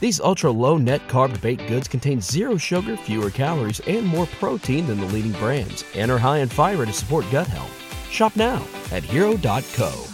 These ultra low net carb baked goods contain zero sugar, fewer calories, and more protein than the leading brands, and are high in fiber to support gut health. Shop now at hero.co.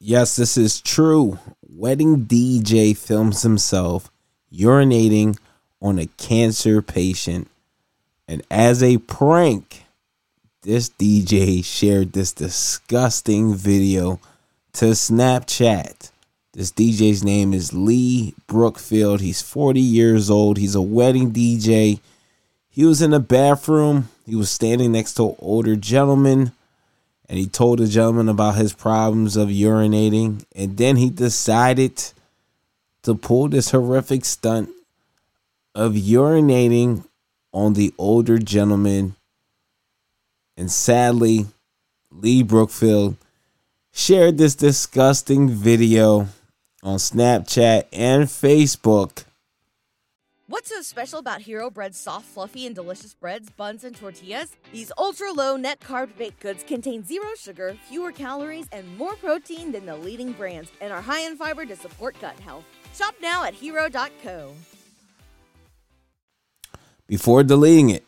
Yes, this is true. Wedding DJ films himself urinating on a cancer patient. And as a prank, this DJ shared this disgusting video to Snapchat. This DJ's name is Lee Brookfield. He's 40 years old. He's a wedding DJ. He was in the bathroom. He was standing next to an older gentleman and he told the gentleman about his problems of urinating. And then he decided to pull this horrific stunt of urinating on the older gentleman. And sadly, Lee Brookfield shared this disgusting video on Snapchat and Facebook. What's so special about Hero Bread's soft, fluffy, and delicious breads, buns, and tortillas? These ultra low net carb baked goods contain zero sugar, fewer calories, and more protein than the leading brands, and are high in fiber to support gut health. Shop now at hero.co. Before deleting it,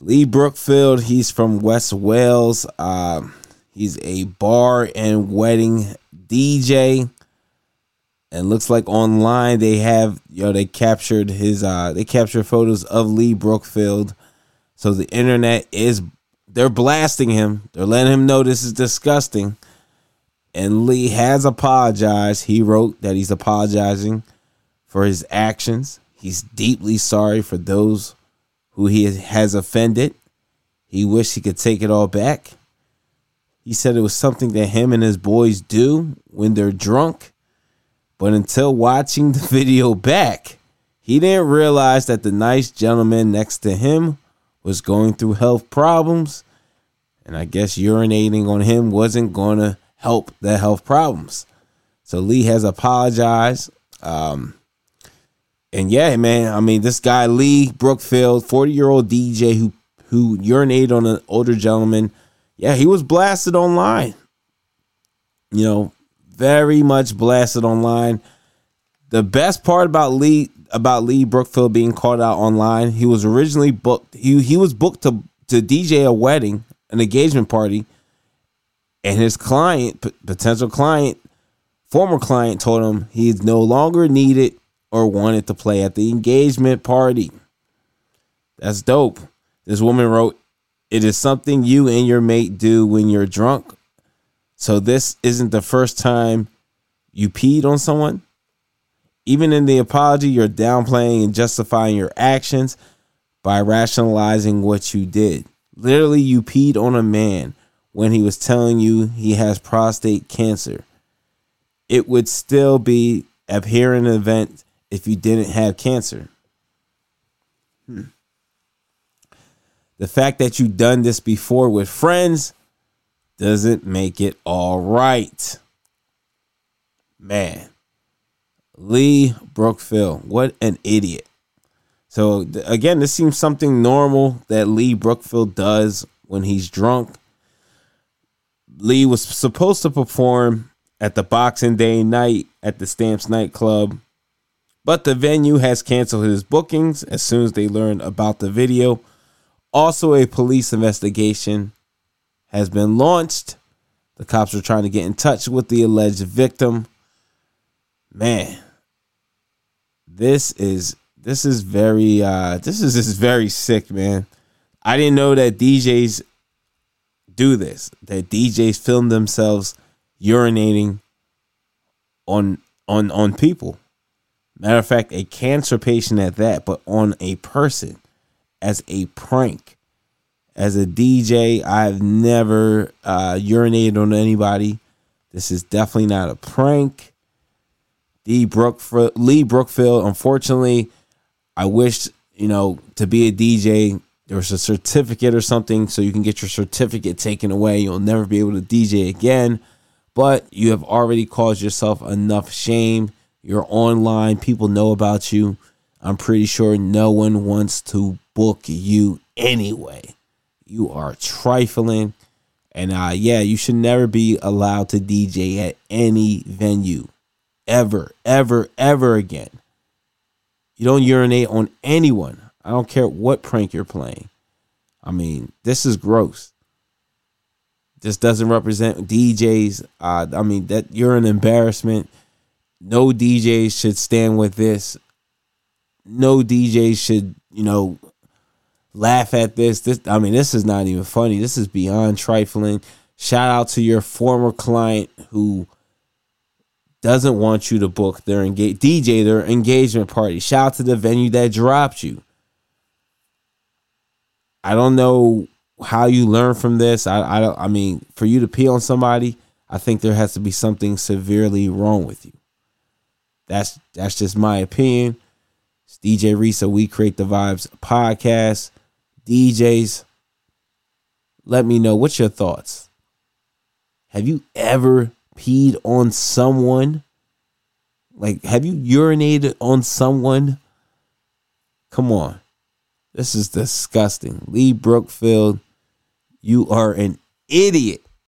Lee Brookfield, he's from West Wales. Um, he's a bar and wedding DJ. And looks like online they have you know they captured his uh they captured photos of Lee Brookfield. So the internet is they're blasting him. They're letting him know this is disgusting. And Lee has apologized. He wrote that he's apologizing for his actions. He's deeply sorry for those who he has offended. He wished he could take it all back. He said it was something that him and his boys do when they're drunk. But until watching the video back, he didn't realize that the nice gentleman next to him was going through health problems. And I guess urinating on him wasn't going to help the health problems. So Lee has apologized. Um, and yeah, man, I mean, this guy Lee Brookfield, 40 year old DJ who who urinated on an older gentleman. Yeah, he was blasted online. You know, very much blasted online. The best part about Lee about Lee Brookfield being called out online, he was originally booked. He he was booked to to DJ a wedding, an engagement party, and his client, p- potential client, former client, told him he's no longer needed or wanted to play at the engagement party. That's dope. This woman wrote, It is something you and your mate do when you're drunk. So this isn't the first time you peed on someone. Even in the apology, you're downplaying and justifying your actions by rationalizing what you did. Literally, you peed on a man when he was telling you he has prostate cancer. It would still be a abhorrent event if you didn't have cancer. Hmm. The fact that you've done this before with friends doesn't make it all right. Man, Lee Brookfield, what an idiot. So, again, this seems something normal that Lee Brookfield does when he's drunk. Lee was supposed to perform at the Boxing Day night at the Stamps nightclub, but the venue has canceled his bookings as soon as they learned about the video. Also, a police investigation has been launched. The cops are trying to get in touch with the alleged victim. Man, this is this is very uh this is this is very sick, man. I didn't know that DJs do this. That DJs film themselves urinating on on on people. Matter of fact, a cancer patient at that, but on a person as a prank. As a DJ, I've never uh, urinated on anybody. This is definitely not a prank. D. Brookfield, Lee Brookfield, unfortunately, I wish, you know, to be a DJ, there was a certificate or something so you can get your certificate taken away. You'll never be able to DJ again. But you have already caused yourself enough shame. You're online, people know about you. I'm pretty sure no one wants to book you anyway. You are trifling. And uh, yeah, you should never be allowed to DJ at any venue. Ever, ever, ever again. You don't urinate on anyone. I don't care what prank you're playing. I mean, this is gross. This doesn't represent DJs. Uh, I mean, that you're an embarrassment. No DJs should stand with this. No DJs should, you know, laugh at this. This I mean, this is not even funny. This is beyond trifling. Shout out to your former client who doesn't want you to book their engage DJ their engagement party. Shout out to the venue that dropped you. I don't know how you learn from this. I I don't I mean, for you to pee on somebody, I think there has to be something severely wrong with you. That's that's just my opinion. It's DJ Risa, We Create the Vibes podcast. DJs, let me know what's your thoughts. Have you ever peed on someone? Like, have you urinated on someone? Come on. This is disgusting. Lee Brookfield, you are an idiot.